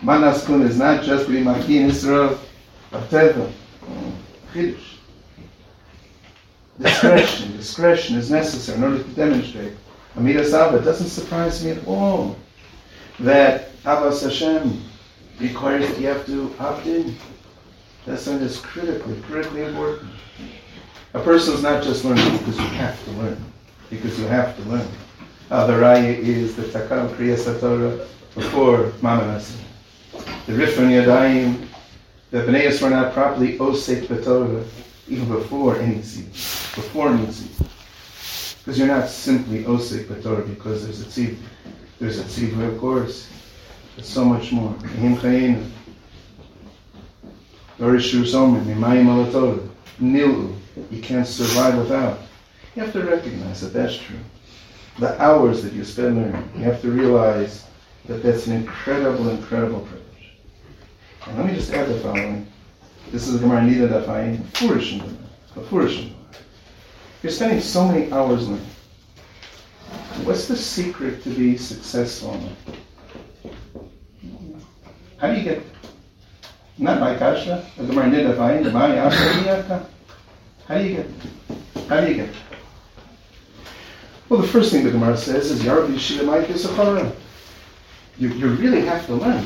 Speaker 2: kuna. Manas kuna is not just mafkid Israel of teva. Chiddush. Discretion, <laughs> discretion is necessary in order to demonstrate. Amida Saba, it doesn't surprise me at all that Abbas Hashem requires that you have to opt in. That's something that's critically, critically important. A person is not just learning because you have to learn, because you have to learn. Uh, the raya is the Takam Kriya Satorah before Mamanasi. The Rifon Yadayim, the B'nai were not properly Osek B'Torah even before any seed, before any seed. Because you're not simply Osik Torah because there's a tzivah. There's a tzivah, of course. But so much more. Nilu. You can't survive without. You have to recognize that that's true. The hours that you spend learning, you have to realize that that's an incredible, incredible privilege. And let me just add the following. This is the Gemara Nida Dafayim, foolish a foolish You're spending so many hours learning. What's the secret to be successful in it? How do you get not my kasha, the Gemara Nida Dafayim, my How do you get How do you get Well, the first thing the Gemara says is Yarab Yeshiva Mike You, you really have to learn.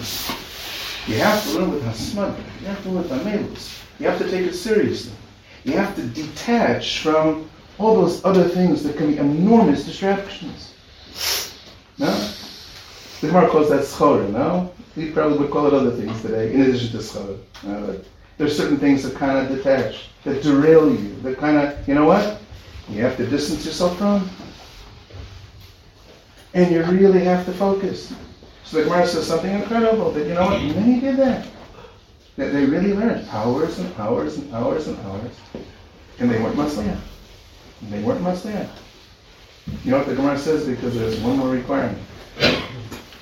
Speaker 2: You have to learn with Hasmada. You have to learn with Amelus. You have to take it seriously. You have to detach from all those other things that can be enormous distractions. No? The Gemara calls that schora, no? We probably would call it other things today, in addition to schora. No? There's certain things that kind of detach, that derail you, that kind of, you know what? You have to distance yourself from. And you really have to focus. So the Gemara says something incredible that, you know what, many did that. That they really learned hours and hours and hours and hours. And they weren't Masliyah. They weren't Masliyah. You know what the Gemara says? Because there's one more requirement.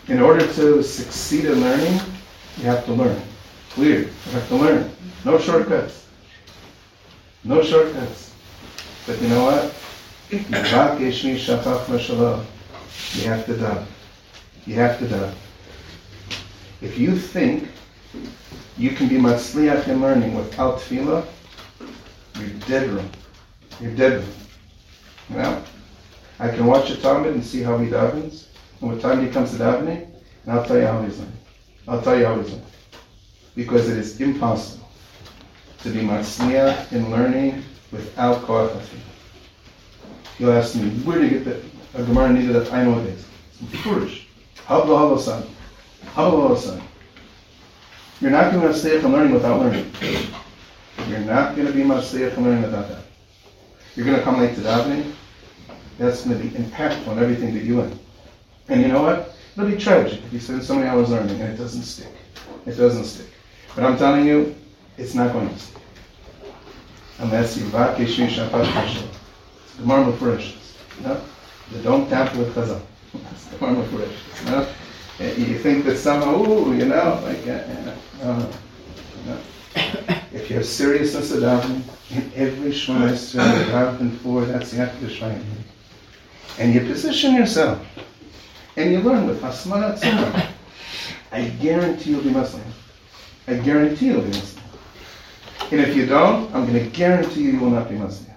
Speaker 2: In order to succeed in learning, you have to learn. Clear. You have to learn. No shortcuts. No shortcuts. But you know what? You have to die. You have to die. If you think you can be matzliach in learning without tefillah, you're dead wrong. You're dead wrong. You know? I can watch a Talmud and see how he davens, and what time he comes to davening, and I'll tell you how he's learning. I'll tell you how he's learning. Because it is impossible to be matzliach in learning without koach You'll ask me, where do you get that? A Gemara needed that I know this. It's foolish. Hablo halosan. Hablo halosan. You're not going to stay from learning without learning. You're not going to be much stay from learning without that. You're going to come late to davening. That's going to be impactful on everything that you learn. And you know what? It'll be tragic if you spend so many hours learning and it doesn't stick. It doesn't stick. But I'm telling you, it's not going to stick. Unless you vakesh shapat the marble flourishes. No? You don't tamper with chazal. That's the marble flourishes. No? You think that somehow, ooh, you know, like, uh, uh, no. If you have seriousness of davening, in every Shema Yisrael you daven for, that's the Yakta And you position yourself, and you learn with Hasmana. I guarantee you'll be Muslim. I guarantee you'll be Muslim. And if you don't, I'm going to guarantee you you will not be Muslim.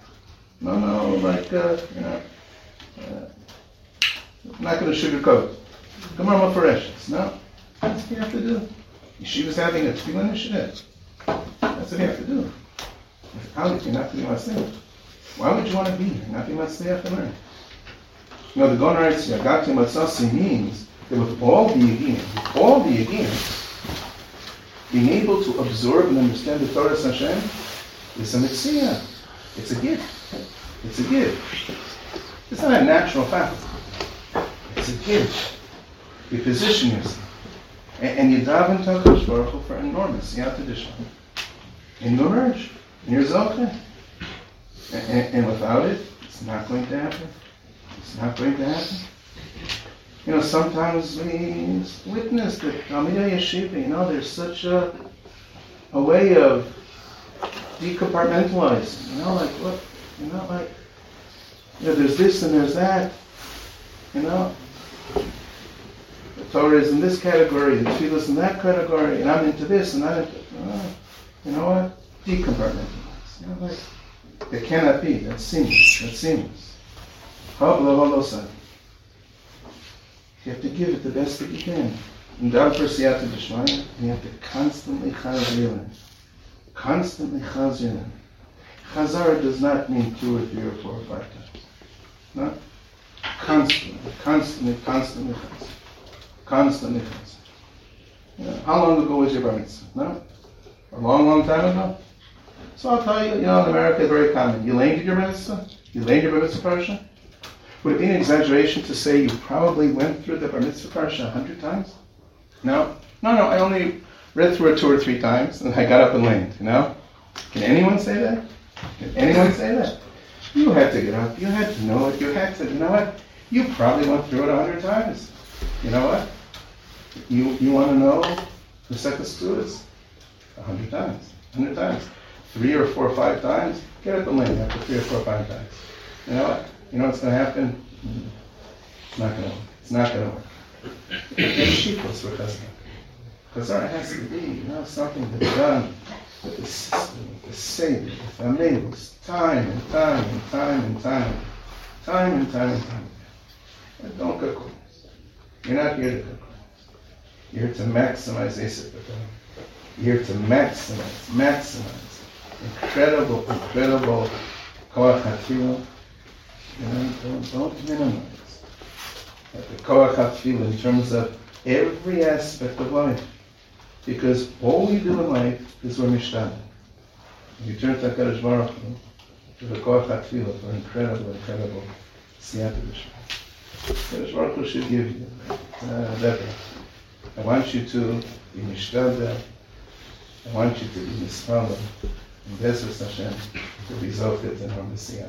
Speaker 2: No, no, like, uh, you know, uh, I'm not going to sugarcoat. Gemara Mafareshis. No. That's what you have to do. Yeshiva's having a tefillah initiative. That's what you have to do. Without it, you're not be Masliach. Why would you want to be? Not be Masliach to learn. You know, the Gon writes, Yagati Matsasi means that with all the Yagim, all the Yagim, being able to absorb and understand the Torah Hashem is a mitzvah. It's a gift. It's a gift. It's not a natural fact. It's a gift. You position yourself. And, and you daven to HaKadosh Baruch Hu for enormous Yad And you emerge. And you're Zocheh. And, and, and without it, it's not going to happen. It's not going to happen. You know, sometimes we witness that Talmidei Yeshiva, you know, there's such a, a way of decompartmentalizing. You know, like you know, like, you know, there's this and there's that. You know, Torah is in this category, the tefillah is in that category, and I'm into this, and I'm into, uh, you know what? Decompartmentalize. You know, like, it cannot be. That's seamless. That's seamless. You have to give it the best that you can. And down for Siyata you have to constantly chazir Constantly chazir Chazara does not mean two or three or four or five times. Not No? Constantly, constantly, constantly, constantly. Constantly, how long ago was your bar? No? A long, long time ago? So I'll tell you, you know, in America it's very common. You learned your mitzvah? You learned your mitzvah parsha? Would it be an exaggeration to say you probably went through the bar mitzvah parsha a hundred times? No? No, no, I only read through it two or three times, and I got up and leaned, you know? Can anyone say that? Can anyone say that? You had to get up, you had to know it, you had to, you know what? You probably went through it a hundred times. You know what? You, you want to know the second students? A hundred times, a hundred times. Three or four or five times, get up and lean after three or four or five times. You know what? You know what's going to happen? It's not going to work. It's not going to work. Sheepless for Chazar. Chazar has to be, you know, something that's done with the system, with the Seder, with amigos, time and time and time and time, time and time and time. Don't cook corners. You're not here to cook corners. You're here to maximize Asif You're here to maximize, maximize incredible, incredible koach hatfilah. You know, don't, don't minimize the koach hatfilah in terms of every aspect of life. Because all we do in life is we're mishtadel. You turn to HaKadosh Baruch Hu, to the koach hatfilah for incredible, incredible siyata Baruch should give you uh, that. I want you to be mishtadel. I want you to be mispalam. And Bezos Hashem to be zofet in our Messiah.